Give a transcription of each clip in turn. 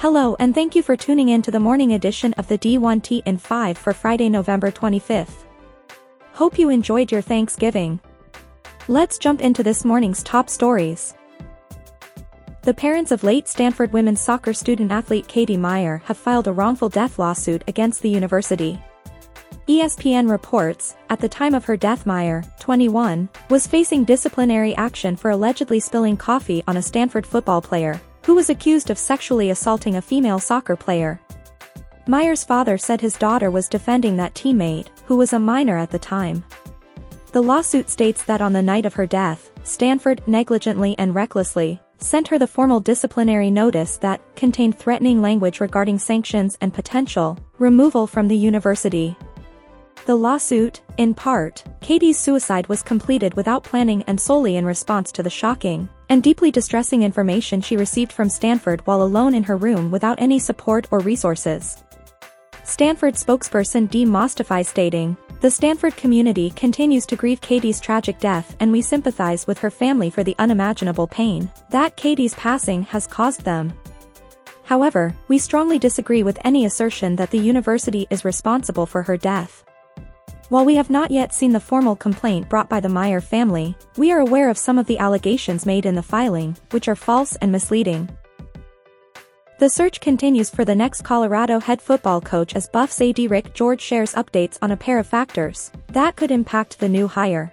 Hello and thank you for tuning in to the morning edition of the D1T in 5 for Friday, November 25th. Hope you enjoyed your Thanksgiving. Let's jump into this morning's top stories. The parents of late Stanford women's soccer student athlete Katie Meyer have filed a wrongful death lawsuit against the university. ESPN reports, at the time of her death Meyer, 21, was facing disciplinary action for allegedly spilling coffee on a Stanford football player, who was accused of sexually assaulting a female soccer player. Meyer's father said his daughter was defending that teammate, who was a minor at the time. The lawsuit states that on the night of her death, Stanford negligently and recklessly sent her the formal disciplinary notice that contained threatening language regarding sanctions and potential removal from the university. The lawsuit, in part, Katie's suicide was completed without planning and solely in response to the shocking and deeply distressing information she received from Stanford while alone in her room without any support or resources. Stanford spokesperson Dee Mostofi stating, The Stanford community continues to grieve Katie's tragic death and we sympathize with her family for the unimaginable pain that Katie's passing has caused them. However, we strongly disagree with any assertion that the university is responsible for her death. While we have not yet seen the formal complaint brought by the Meyer family, we are aware of some of the allegations made in the filing, which are false and misleading. The search continues for the next Colorado head football coach as Buffs AD Rick George shares updates on a pair of factors that could impact the new hire.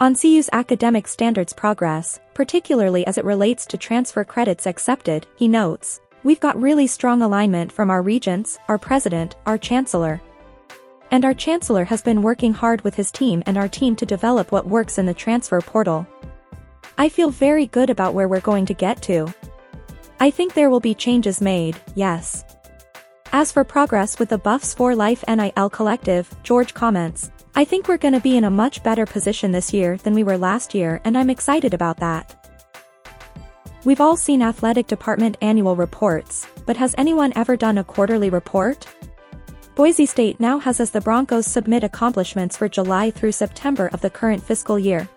On CU's academic standards progress, particularly as it relates to transfer credits accepted, he notes, We've got really strong alignment from our regents, our president, our chancellor, and our chancellor has been working hard with his team and our team to develop what works in the transfer portal. I feel very good about where we're going to get to. I think there will be changes made, yes. As for progress with the Buffs for Life NIL collective, George comments, I think we're gonna be in a much better position this year than we were last year and I'm excited about that. We've all seen athletic department annual reports, but has anyone ever done a quarterly report? Boise State now has as the Broncos submit accomplishments for July through September of the current fiscal year.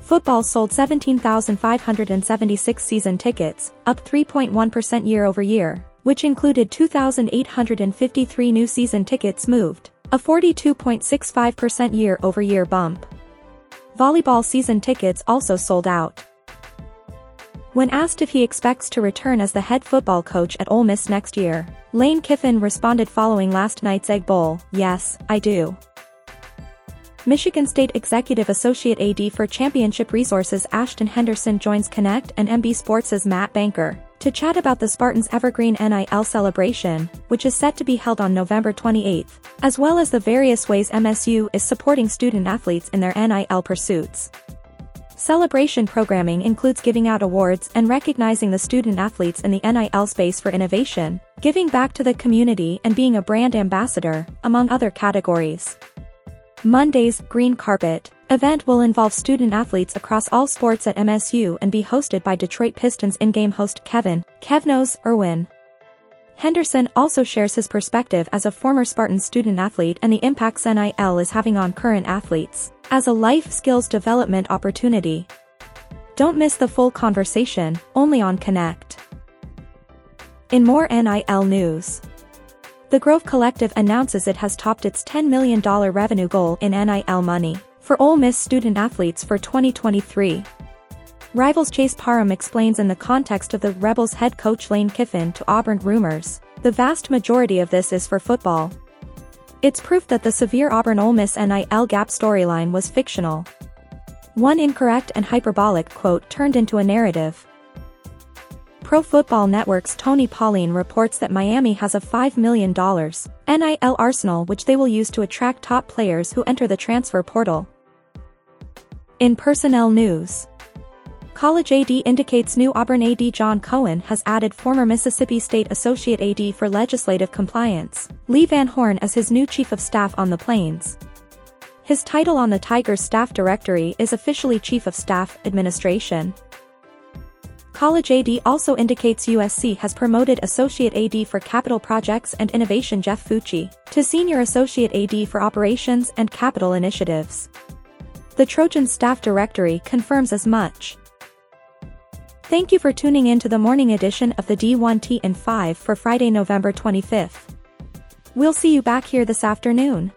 Football sold 17,576 season tickets, up 3.1% year over year, which included 2,853 new season tickets moved, a 42.65% year over year bump. Volleyball season tickets also sold out. When asked if he expects to return as the head football coach at Ole Miss next year, Lane Kiffin responded following last night's Egg Bowl, yes, I do. Michigan State Executive Associate AD for Championship Resources Ashton Henderson joins Connect and MB Sports' Matt Banker to chat about the Spartans' Evergreen NIL celebration, which is set to be held on November 28, as well as the various ways MSU is supporting student athletes in their NIL pursuits. Celebration programming includes giving out awards and recognizing the student athletes in the NIL space for innovation, giving back to the community and being a brand ambassador, among other categories. Monday's Green Carpet event will involve student athletes across all sports at MSU and be hosted by Detroit Pistons in-game host Kevin, Kevnos, Irwin. Henderson also shares his perspective as a former Spartan student athlete and the impacts NIL is having on current athletes, as a life skills development opportunity. Don't miss the full conversation, only on Connect. In more NIL news. The Grove Collective announces it has topped its $10 million revenue goal in NIL money for Ole Miss student athletes for 2023. Rivals Chase Parham explains in the context of the Rebels head coach Lane Kiffin to Auburn rumors, the vast majority of this is for football. It's proof that the severe Auburn Ole Miss NIL gap storyline was fictional. One incorrect and hyperbolic quote turned into a narrative. Pro Football Network's Tony Pauline reports that Miami has a $5 million NIL arsenal which they will use to attract top players who enter the transfer portal. In personnel news, College AD indicates new Auburn AD John Cohen has added former Mississippi State Associate AD for Legislative Compliance, Lee Van Horn as his new Chief of Staff on the Plains. His title on the Tigers staff directory is officially Chief of Staff Administration. College AD also indicates USC has promoted Associate AD for Capital Projects and Innovation Jeff Fucci to Senior Associate AD for Operations and Capital Initiatives. The Trojan Staff Directory confirms as much. Thank you for tuning in to the morning edition of the D1T in 5 for Friday, November 25th. We'll see you back here this afternoon.